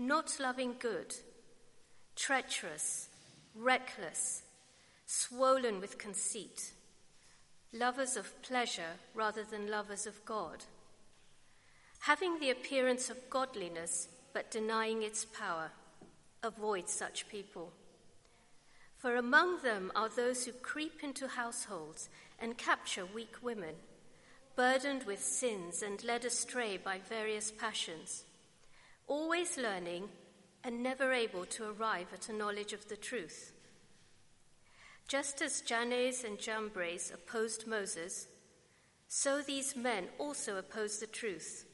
not loving good, treacherous, reckless, swollen with conceit, lovers of pleasure rather than lovers of God, having the appearance of godliness but denying its power. Avoid such people. For among them are those who creep into households and capture weak women, burdened with sins and led astray by various passions, always learning and never able to arrive at a knowledge of the truth. Just as Jannes and Jambres opposed Moses, so these men also oppose the truth.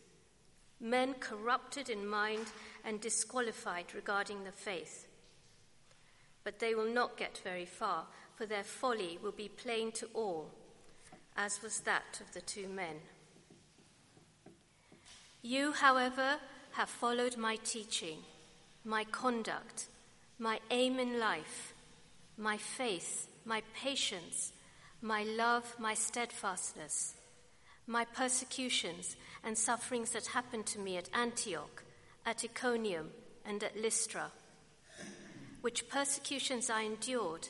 Men corrupted in mind and disqualified regarding the faith. But they will not get very far, for their folly will be plain to all, as was that of the two men. You, however, have followed my teaching, my conduct, my aim in life, my faith, my patience, my love, my steadfastness, my persecutions and sufferings that happened to me at Antioch, at Iconium, and at Lystra, which persecutions I endured,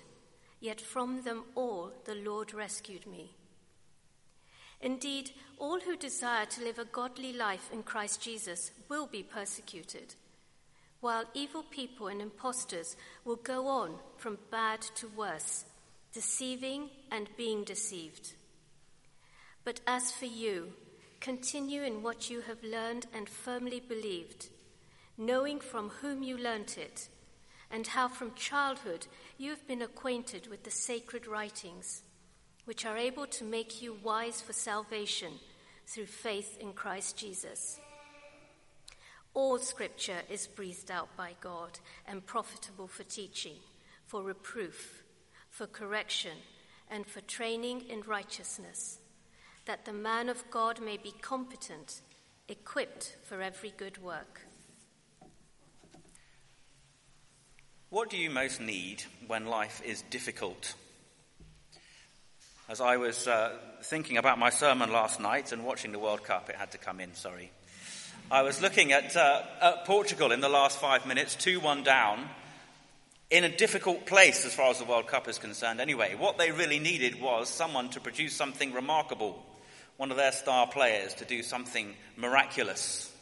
yet from them all the Lord rescued me. Indeed, all who desire to live a godly life in Christ Jesus will be persecuted, while evil people and impostors will go on from bad to worse, deceiving and being deceived. But as for you, continue in what you have learned and firmly believed, knowing from whom you learnt it, and how from childhood you have been acquainted with the sacred writings which are able to make you wise for salvation through faith in Christ Jesus. All scripture is breathed out by God and profitable for teaching, for reproof, for correction, and for training in righteousness, that the man of God may be competent, equipped for every good work. What do you most need when life is difficult? As I was uh, thinking about my sermon last night and watching the World Cup, it had to come in, sorry. I was looking at, uh, at Portugal in the last five minutes, 2 1 down, in a difficult place as far as the World Cup is concerned anyway. What they really needed was someone to produce something remarkable, one of their star players to do something miraculous.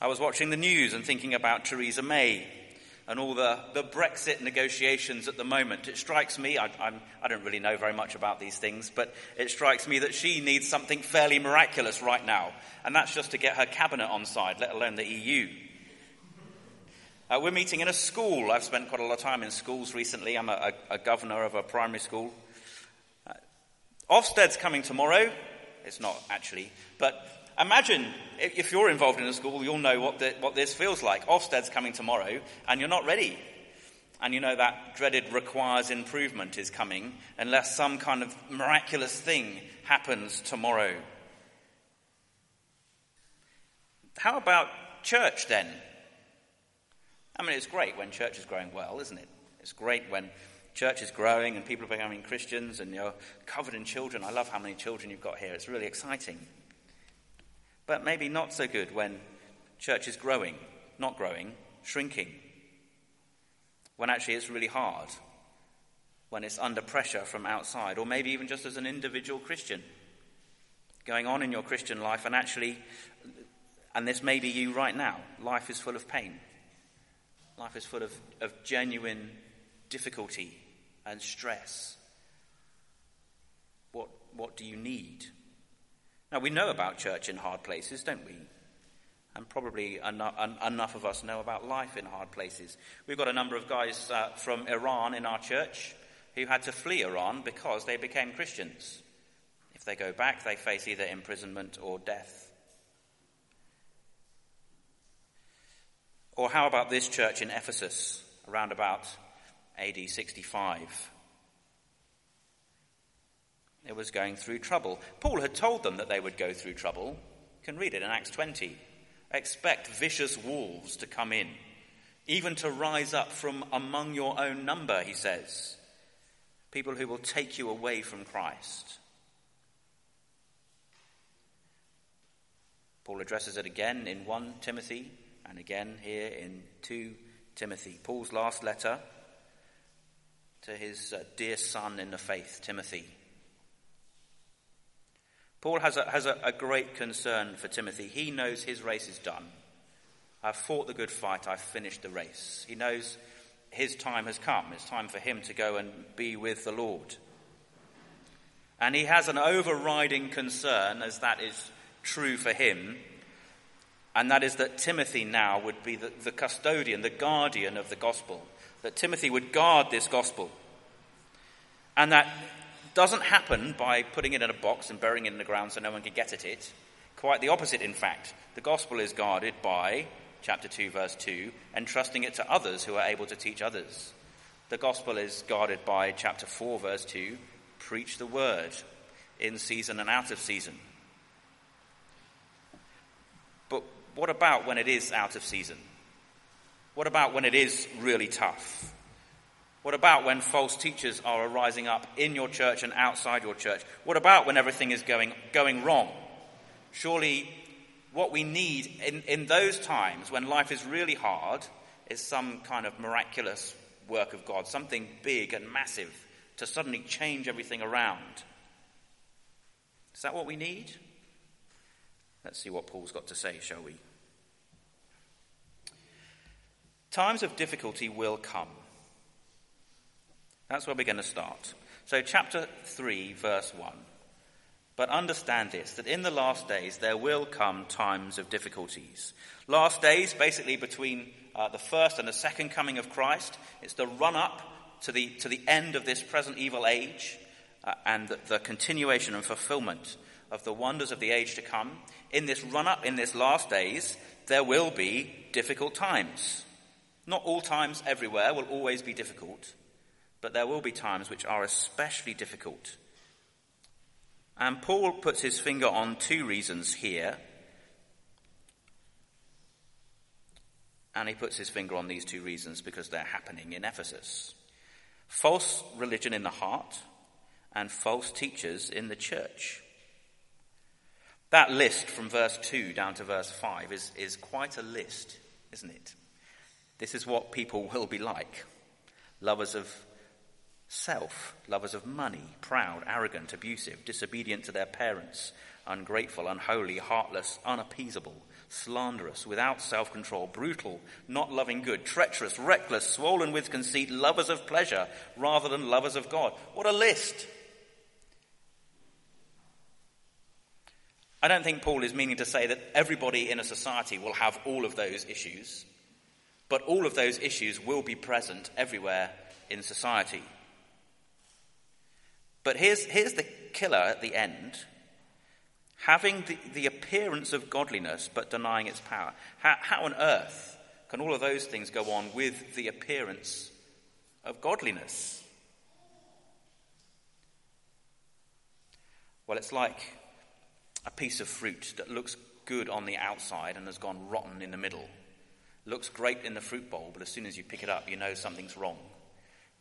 I was watching the news and thinking about Theresa May and all the, the Brexit negotiations at the moment. It strikes me, I, I'm, I do not really know very much about these things, but it strikes me that she needs something fairly miraculous right now, and that's just to get her cabinet on side, let alone the EU. Uh, we're meeting in a school. I've spent quite a lot of time in schools recently. I'm a, a, a governor of a primary school. Uh, Ofsted's coming tomorrow. It's not actually, but Imagine if you're involved in a school, you'll know what, the, what this feels like. Ofsted's coming tomorrow, and you're not ready. And you know that dreaded requires improvement is coming unless some kind of miraculous thing happens tomorrow. How about church then? I mean, it's great when church is growing well, isn't it? It's great when church is growing and people are becoming Christians and you're covered in children. I love how many children you've got here. It's really exciting. But maybe not so good when church is growing, not growing, shrinking. When actually it's really hard. When it's under pressure from outside, or maybe even just as an individual Christian. Going on in your Christian life, and actually, and this may be you right now, life is full of pain. Life is full of, of genuine difficulty and stress. What, what do you need? Now, we know about church in hard places, don't we? And probably enough, enough of us know about life in hard places. We've got a number of guys uh, from Iran in our church who had to flee Iran because they became Christians. If they go back, they face either imprisonment or death. Or how about this church in Ephesus around about AD 65? It was going through trouble. Paul had told them that they would go through trouble. You can read it in Acts 20. Expect vicious wolves to come in, even to rise up from among your own number, he says. People who will take you away from Christ. Paul addresses it again in 1 Timothy and again here in 2 Timothy. Paul's last letter to his uh, dear son in the faith, Timothy. Paul has, a, has a, a great concern for Timothy. He knows his race is done. I've fought the good fight, I've finished the race. He knows his time has come. It's time for him to go and be with the Lord. And he has an overriding concern, as that is true for him, and that is that Timothy now would be the, the custodian, the guardian of the gospel, that Timothy would guard this gospel. And that doesn't happen by putting it in a box and burying it in the ground so no one can get at it. Quite the opposite, in fact. The gospel is guarded by, chapter 2, verse 2, entrusting it to others who are able to teach others. The gospel is guarded by, chapter 4, verse 2, preach the word in season and out of season. But what about when it is out of season? What about when it is really tough? What about when false teachers are arising up in your church and outside your church? What about when everything is going, going wrong? Surely, what we need in, in those times when life is really hard is some kind of miraculous work of God, something big and massive to suddenly change everything around. Is that what we need? Let's see what Paul's got to say, shall we? Times of difficulty will come. That's where we're going to start. So, chapter 3, verse 1. But understand this that in the last days there will come times of difficulties. Last days, basically between uh, the first and the second coming of Christ, it's the run up to the, to the end of this present evil age uh, and the, the continuation and fulfillment of the wonders of the age to come. In this run up, in this last days, there will be difficult times. Not all times everywhere will always be difficult but there will be times which are especially difficult. And Paul puts his finger on two reasons here. And he puts his finger on these two reasons because they're happening in Ephesus false religion in the heart and false teachers in the church. That list from verse 2 down to verse 5 is, is quite a list, isn't it? This is what people will be like lovers of self, lovers of money, proud, arrogant, abusive, disobedient to their parents, ungrateful, unholy, heartless, unappeasable, slanderous, without self control, brutal, not loving good, treacherous, reckless, swollen with conceit, lovers of pleasure rather than lovers of God. What a list! I don't think Paul is meaning to say that everybody in a society will have all of those issues, but all of those issues will be present everywhere in society. But here's, here's the killer at the end having the, the appearance of godliness but denying its power. How, how on earth can all of those things go on with the appearance of godliness? Well, it's like a piece of fruit that looks good on the outside and has gone rotten in the middle. Looks great in the fruit bowl, but as soon as you pick it up, you know something's wrong.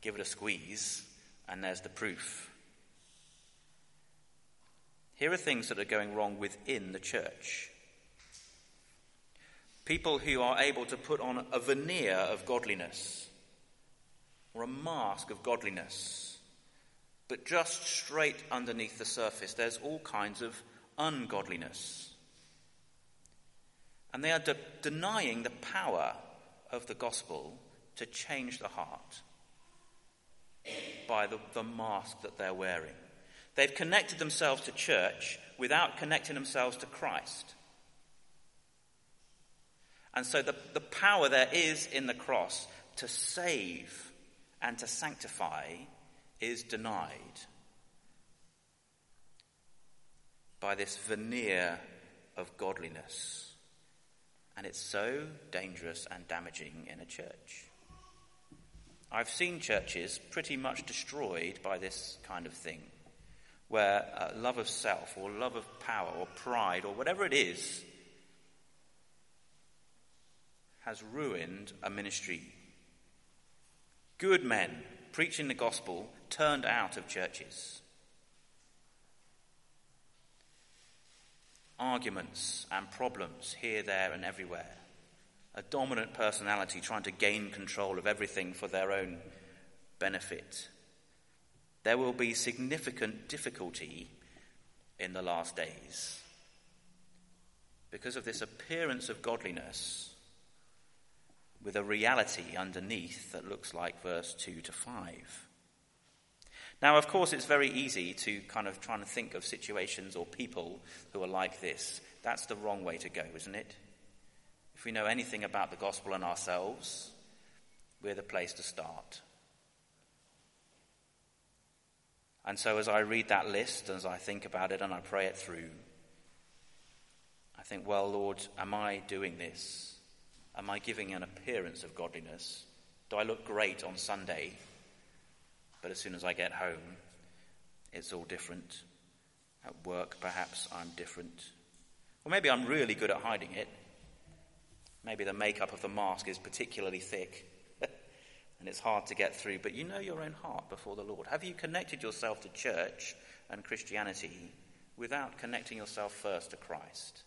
Give it a squeeze, and there's the proof. Here are things that are going wrong within the church. People who are able to put on a veneer of godliness or a mask of godliness, but just straight underneath the surface, there's all kinds of ungodliness. And they are de- denying the power of the gospel to change the heart by the, the mask that they're wearing. They've connected themselves to church without connecting themselves to Christ. And so the, the power there is in the cross to save and to sanctify is denied by this veneer of godliness. And it's so dangerous and damaging in a church. I've seen churches pretty much destroyed by this kind of thing, where uh, love of self or love of power or pride or whatever it is has ruined a ministry. Good men preaching the gospel turned out of churches. Arguments and problems here, there, and everywhere a dominant personality trying to gain control of everything for their own benefit. There will be significant difficulty in the last days because of this appearance of godliness with a reality underneath that looks like verse 2 to 5. Now, of course, it's very easy to kind of try and think of situations or people who are like this. That's the wrong way to go, isn't it? If we know anything about the gospel and ourselves, we're the place to start. And so, as I read that list, as I think about it and I pray it through, I think, well, Lord, am I doing this? Am I giving an appearance of godliness? Do I look great on Sunday? But as soon as I get home, it's all different. At work, perhaps I'm different. Or maybe I'm really good at hiding it. Maybe the makeup of the mask is particularly thick and it's hard to get through, but you know your own heart before the Lord. Have you connected yourself to church and Christianity without connecting yourself first to Christ?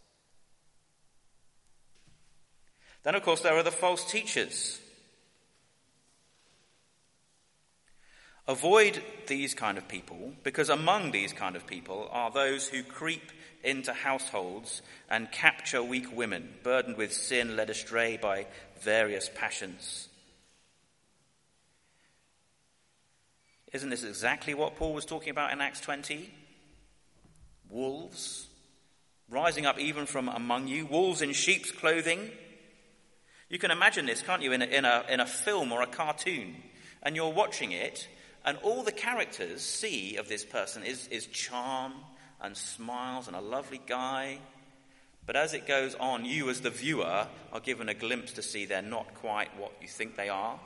Then, of course, there are the false teachers. Avoid these kind of people because among these kind of people are those who creep into households and capture weak women, burdened with sin, led astray by various passions. Isn't this exactly what Paul was talking about in Acts 20? Wolves rising up even from among you, wolves in sheep's clothing. You can imagine this, can't you, in a, in a, in a film or a cartoon? And you're watching it, and all the characters see of this person is, is charm and smiles and a lovely guy. But as it goes on, you as the viewer are given a glimpse to see they're not quite what you think they are.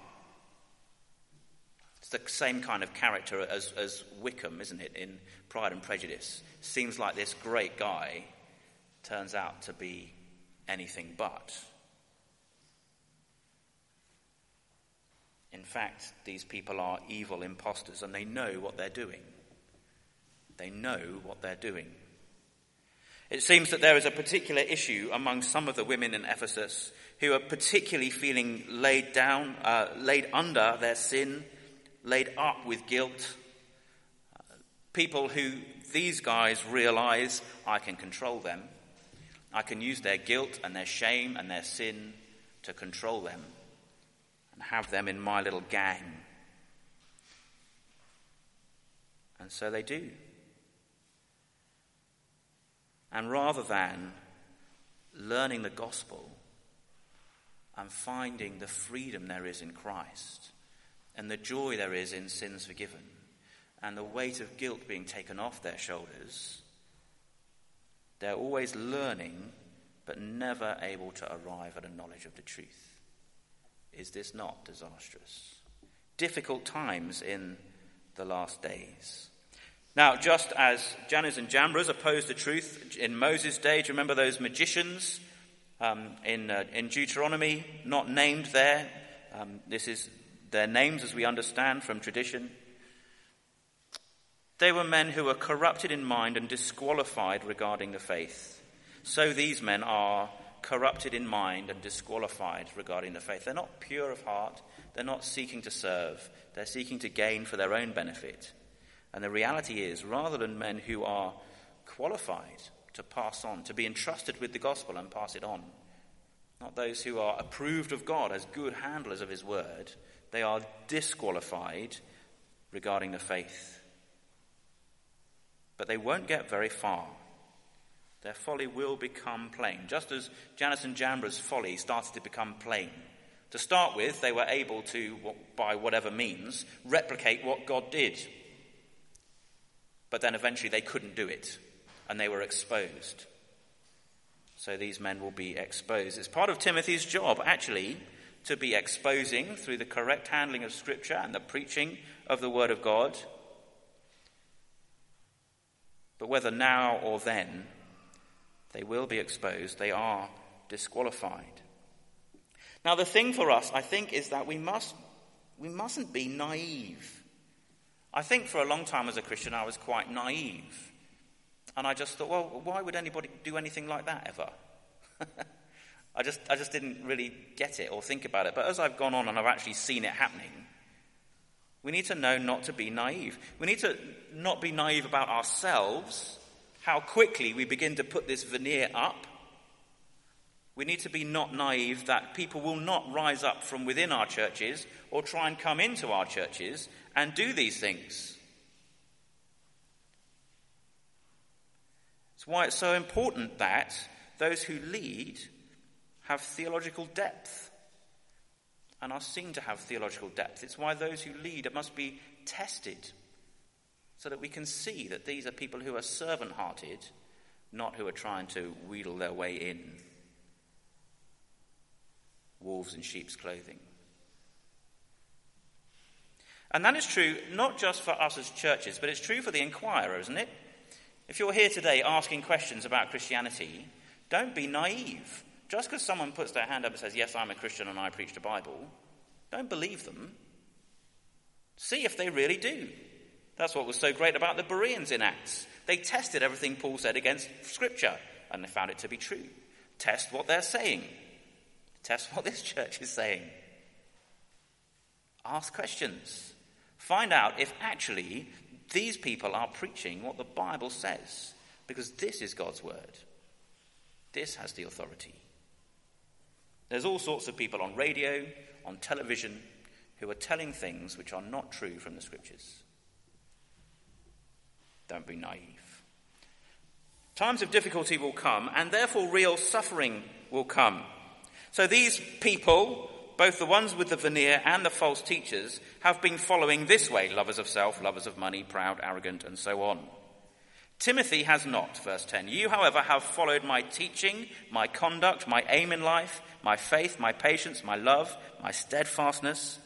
The same kind of character as, as Wickham, isn't it, in Pride and Prejudice? Seems like this great guy turns out to be anything but. In fact, these people are evil impostors and they know what they're doing. They know what they're doing. It seems that there is a particular issue among some of the women in Ephesus who are particularly feeling laid down, uh, laid under their sin, laid up with guilt. people who these guys realize I can control them. I can use their guilt and their shame and their sin to control them and have them in my little gang. And so they do. And rather than learning the gospel and finding the freedom there is in Christ and the joy there is in sins forgiven and the weight of guilt being taken off their shoulders, they're always learning but never able to arrive at a knowledge of the truth. Is this not disastrous? Difficult times in the last days. Now, just as Jannes and Jambres opposed the truth in Moses' day, do you remember those magicians um, in, uh, in Deuteronomy, not named there? Um, this is their names as we understand from tradition. They were men who were corrupted in mind and disqualified regarding the faith. So these men are corrupted in mind and disqualified regarding the faith. They're not pure of heart. They're not seeking to serve. They're seeking to gain for their own benefit. And the reality is, rather than men who are qualified to pass on, to be entrusted with the gospel and pass it on, not those who are approved of God as good handlers of his word, they are disqualified regarding the faith. But they won't get very far. Their folly will become plain, just as Jannes and Jambres' folly started to become plain. To start with, they were able to, by whatever means, replicate what God did but then eventually they couldn't do it and they were exposed. So these men will be exposed. It's part of Timothy's job, actually, to be exposing through the correct handling of Scripture and the preaching of the Word of God. But whether now or then, they will be exposed. They are disqualified. Now, the thing for us, I think, is that we, must, we mustn't be naive. I think for a long time as a Christian, I was quite naive. And I just thought, well, why would anybody do anything like that ever? I, just, I just didn't really get it or think about it. But as I've gone on and I've actually seen it happening, we need to know not to be naive. We need to not be naive about ourselves, how quickly we begin to put this veneer up. We need to be not naive that people will not rise up from within our churches or try and come into our churches and do these things. It's why it's so important that those who lead have theological depth and are seen to have theological depth. It's why those who lead must be tested so that we can see that these are people who are servant hearted, not who are trying to wheedle their way in. Wolves in sheep's clothing. And that is true not just for us as churches, but it's true for the inquirer, isn't it? If you're here today asking questions about Christianity, don't be naive. Just because someone puts their hand up and says, Yes, I'm a Christian and I preach the Bible, don't believe them. See if they really do. That's what was so great about the Bereans in Acts. They tested everything Paul said against Scripture, and they found it to be true. Test what they're saying, test what this church is saying. Ask questions. Find out if actually these people are preaching what the Bible says, because this is God's word. This has the authority. There's all sorts of people on radio, on television, who are telling things which are not true from the scriptures. Don't be naive. Times of difficulty will come, and therefore real suffering will come. So these people both the ones with the veneer and the false teachers, have been following this way lovers of self, lovers of money, proud, arrogant, and so on. Timothy has not, verse 10. You, however, have followed my teaching, my conduct, my aim in life, my faith, my patience, my love, my steadfastness.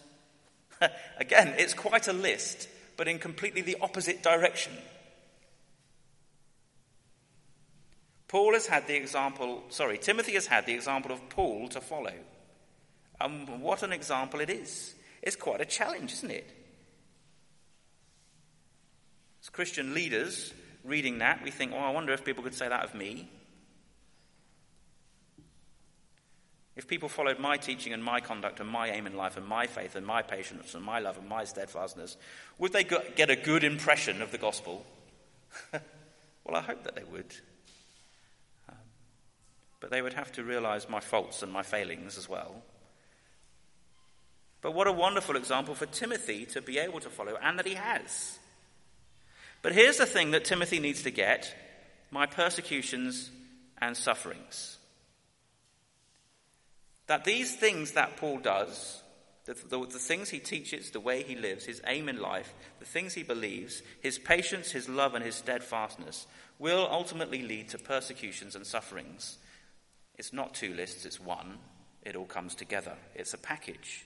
Again, it's quite a list, but in completely the opposite direction. Paul has had the example, sorry, Timothy has had the example of Paul to follow. And what an example it is. It's quite a challenge, isn't it? As Christian leaders reading that, we think, oh, I wonder if people could say that of me. If people followed my teaching and my conduct and my aim in life and my faith and my patience and my love and my steadfastness, would they get a good impression of the gospel? well, I hope that they would. Um, but they would have to realize my faults and my failings as well. But what a wonderful example for Timothy to be able to follow, and that he has. But here's the thing that Timothy needs to get my persecutions and sufferings. That these things that Paul does, the, the, the, things he teaches, the way he lives, his aim in life, the things he believes, his patience, his love, and his steadfastness, will ultimately lead to persecutions and sufferings. It's not two lists, it's one. It all comes together, it's a package.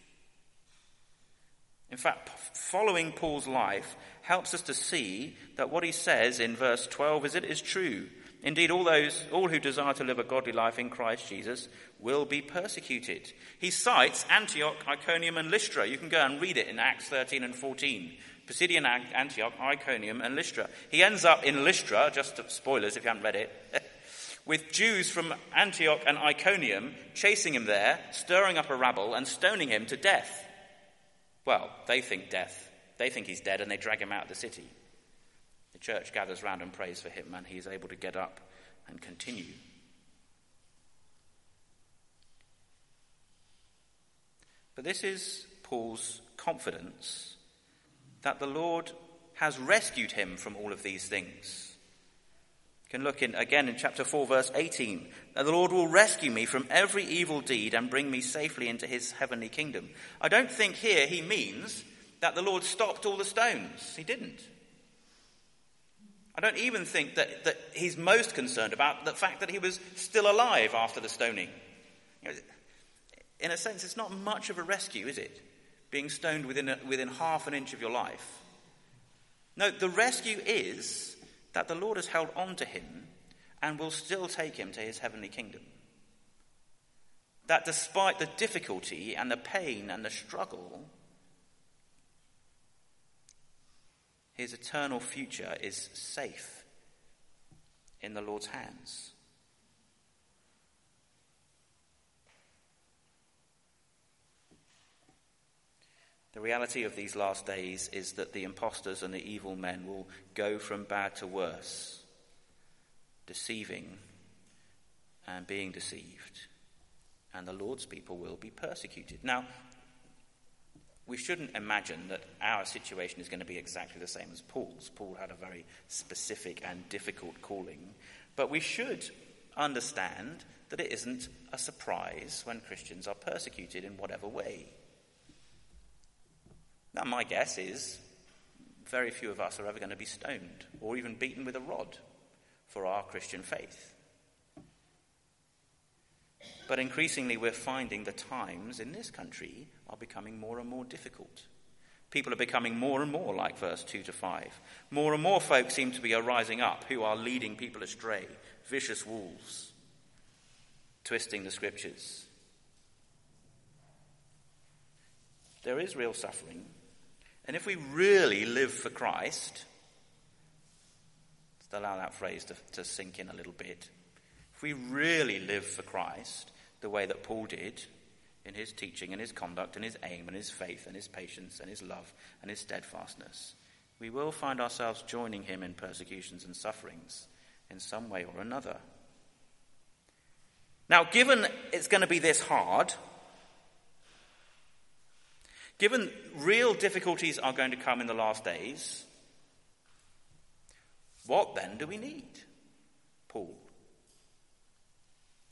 In fact, following Paul's life helps us to see that what he says in verse 12 is it is true. Indeed, all those, all who desire to live a godly life in Christ Jesus will be persecuted. He cites Antioch, Iconium, and Lystra. You can go and read it in Acts 13 and 14. Pisidian Antioch, Iconium, and Lystra. He ends up in Lystra, just spoilers if you haven't read it, with Jews from Antioch and Iconium chasing him there, stirring up a rabble, and stoning him to death. Well, they think death. They think he's dead and they drag him out of the city. The church gathers round and prays for him, and he is able to get up and continue. But this is Paul's confidence that the Lord has rescued him from all of these things. Can look in again in chapter 4, verse 18. The Lord will rescue me from every evil deed and bring me safely into his heavenly kingdom. I don't think here he means that the Lord stopped all the stones. He didn't. I don't even think that, that he's most concerned about the fact that he was still alive after the stoning. You know, in a sense, it's not much of a rescue, is it? Being stoned within, a, within half an inch of your life. No, the rescue is that the Lord has held on to him and will still take him to his heavenly kingdom. That despite the difficulty and the pain and the struggle, his eternal future is safe in the Lord's hands. The reality of these last days is that the impostors and the evil men will go from bad to worse, deceiving and being deceived, and the Lord's people will be persecuted. Now, we shouldn't imagine that our situation is going to be exactly the same as Paul's. Paul had a very specific and difficult calling, but we should understand that it isn't a surprise when Christians are persecuted in whatever way. Now, my guess is very few of us are ever going to be stoned or even beaten with a rod for our Christian faith. But increasingly, we're finding the times in this country are becoming more and more difficult. People are becoming more and more like verse 2 to 5. More and more folk seem to be arising up who are leading people astray, vicious wolves, twisting the scriptures. There is real suffering, and if we really live for Christ, let's allow that phrase to, to sink in a little bit. If we really live for Christ the way that Paul did in his teaching and his conduct and his aim and his faith and his patience and his love and his steadfastness, we will find ourselves joining him in persecutions and sufferings in some way or another. Now, given it's going to be this hard, Given real difficulties are going to come in the last days, what then do we need? Paul.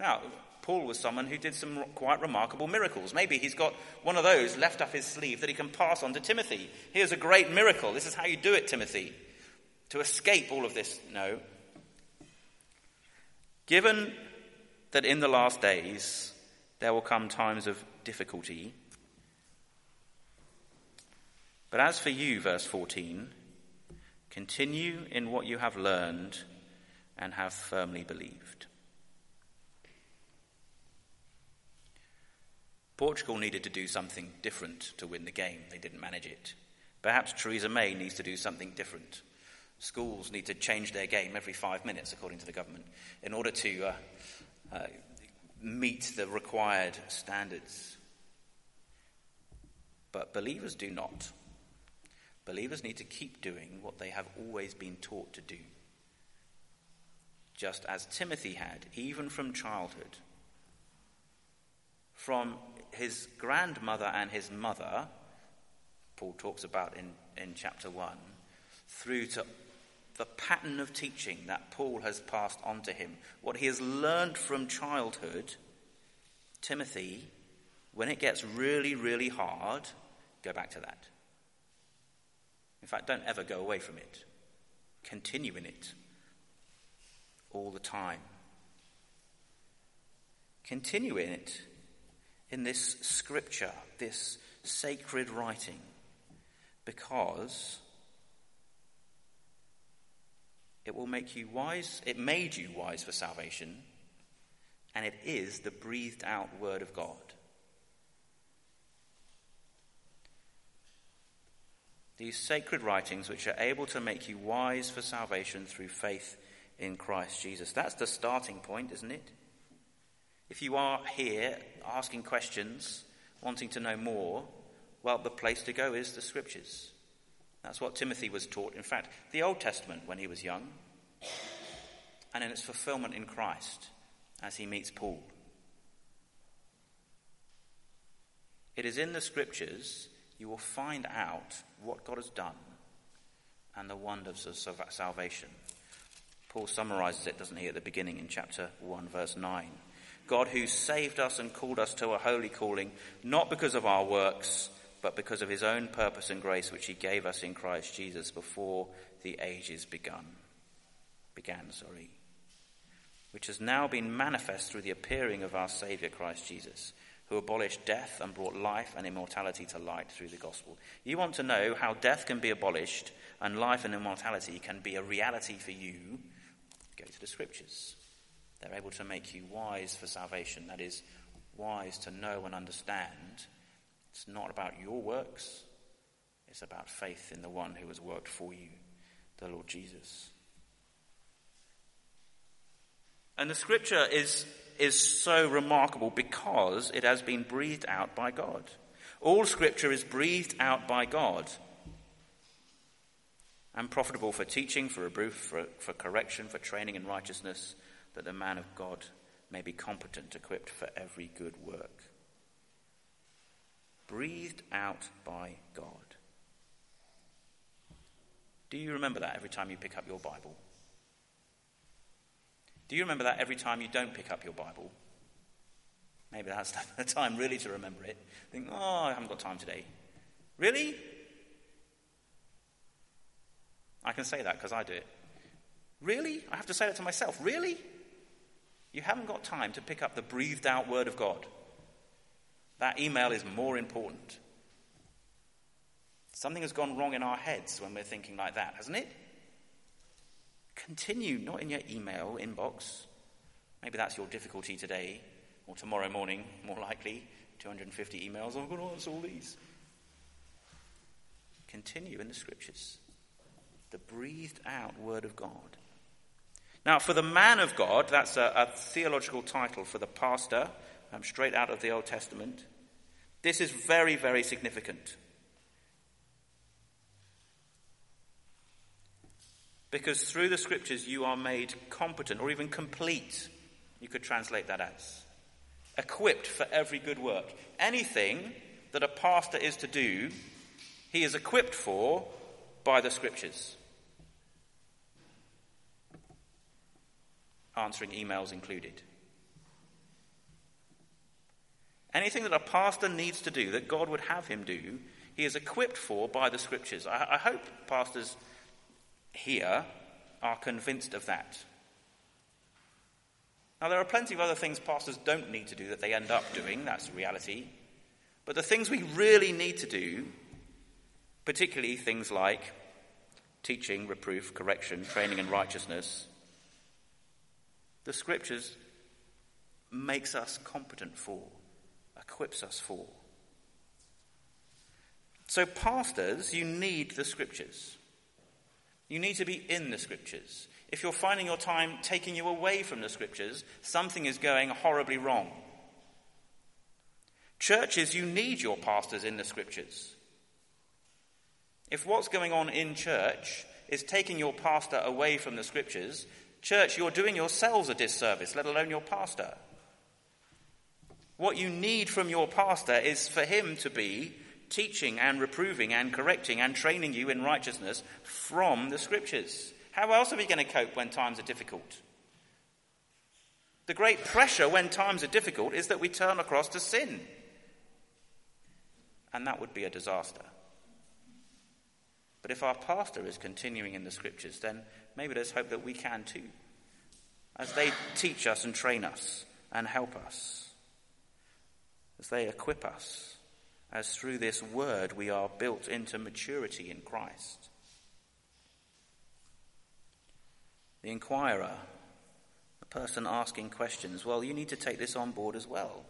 Now, Paul was someone who did some quite remarkable miracles. Maybe he's got one of those left up his sleeve that he can pass on to Timothy. Here's a great miracle. This is how you do it, Timothy. To escape all of this, no. Given that in the last days there will come times of difficulty, but as for you, verse 14, continue in what you have learned and have firmly believed. Portugal needed to do something different to win the game. They didn't manage it. Perhaps Theresa May needs to do something different. Schools need to change their game every five minutes, according to the government, in order to uh, uh, meet the required standards. But believers do not. Believers need to keep doing what they have always been taught to do. Just as Timothy had, even from childhood. From his grandmother and his mother, Paul talks about in, in chapter 1, through to the pattern of teaching that Paul has passed on to him, what he has learned from childhood, Timothy, when it gets really, really hard, go back to that. In fact, don't ever go away from it. Continue in it all the time. Continue in it, in this scripture, this sacred writing, because it will make you wise. It made you wise for salvation, and it is the breathed out word of God. These sacred writings, which are able to make you wise for salvation through faith in Christ Jesus. That's the starting point, isn't it? If you are here asking questions, wanting to know more, well, the place to go is the scriptures. That's what Timothy was taught. In fact, the Old Testament when he was young, and in its fulfillment in Christ as he meets Paul. It is in the scriptures you will find out what God has done and the wonders of salvation. Paul summarizes it, doesn't he, at the beginning in chapter 1, verse 9. God who saved us and called us to a holy calling, not because of our works, but because of his own purpose and grace which he gave us in Christ Jesus before the ages begun. began, sorry, which has now been manifest through the appearing of our Saviour Christ Jesus, who abolished death and brought life and immortality to light through the gospel. You want to know how death can be abolished and life and immortality can be a reality for you? Go to the scriptures. They're able to make you wise for salvation, that is, wise to know and understand. It's not about your works, it's about faith in the one who has worked for you, the Lord Jesus. And the scripture is, is so remarkable because it has been breathed out by God. All scripture is breathed out by God and profitable for teaching, for reproof, for, for correction, for training in righteousness, that the man of God may be competent, equipped for every good work. Breathed out by God. Do you remember that every time you pick up your Bible? Do you remember that every time you don't pick up your Bible? Maybe that's the time really to remember it. Think, oh, I haven't got time today. Really? I can say that because I do it. Really? I have to say that to myself. Really? You haven't got time to pick up the breathed out word of God. That email is more important. Something has gone wrong in our heads when we're thinking like that, hasn't it? Continue, not in your email inbox. Maybe that's your difficulty today or tomorrow morning, more likely. 250 emails. Oh, I've got to answer all these. Continue in the scriptures. The breathed out word of God. Now, for the man of God, that's a, a theological title for the pastor, um, straight out of the Old Testament. This is very, very significant. Because through the scriptures you are made competent or even complete. You could translate that as equipped for every good work. Anything that a pastor is to do, he is equipped for by the scriptures. Answering emails included. Anything that a pastor needs to do, that God would have him do, he is equipped for by the scriptures. I, I hope pastors here are convinced of that. Now, there are plenty of other things pastors don't need to do that they end up doing, that's reality. But the things we really need to do, particularly things like teaching, reproof, correction, training in righteousness, the scriptures makes us competent for, equips us for. So, pastors, you need the scriptures. You need to be in the scriptures. If you're finding your time taking you away from the scriptures, something is going horribly wrong. Churches, you need your pastors in the scriptures. If what's going on in church is taking your pastor away from the scriptures, church, you're doing yourselves a disservice, let alone your pastor. What you need from your pastor is for him to be teaching and reproving and correcting and training you in righteousness from the scriptures. How else are we going to cope when times are difficult? The great pressure when times are difficult is that we turn across to sin. And that would be a disaster. But if our pastor is continuing in the scriptures, then maybe there's hope that we can too, as they teach us and train us and help us, as they equip us as through this word we are built into maturity in Christ. The inquirer, the person asking questions, well, you need to take this on board as well.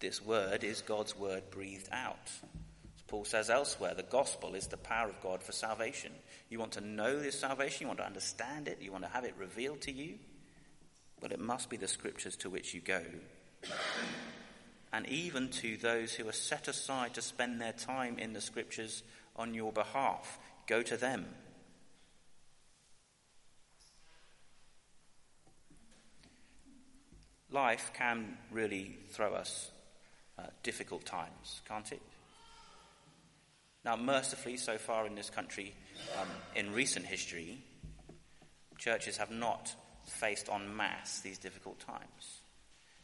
This word is God's word breathed out. As Paul says elsewhere, the gospel is the power of God for salvation. You want to know this salvation, you want to understand it, you want to have it revealed to you? Well, it must be the scriptures to which you go and even to those who are set aside to spend their time in the scriptures on your behalf. Go to them. Life can really throw us uh, difficult times, can't it? Now, mercifully, so far in this country, um, in recent history, churches have not faced en masse these difficult times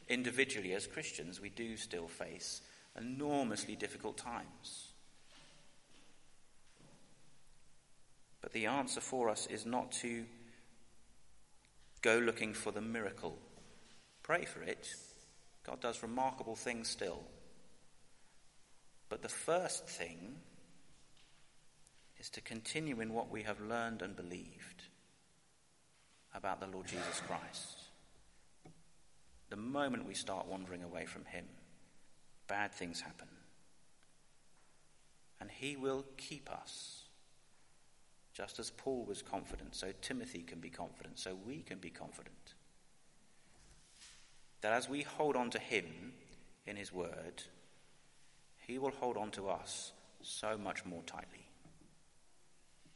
individually as Christians, we do still face enormously difficult times. But the answer for us is not to Go looking for the miracle. Pray for it. God does remarkable things still. But the first thing is to continue in what we have learned and believed about the Lord Jesus Christ. The moment we start wandering away from Him, bad things happen. And He will keep us. Just as Paul was confident, so Timothy can be confident, so we can be confident. That as we hold on to Him in His Word, He will hold on to us so much more tightly.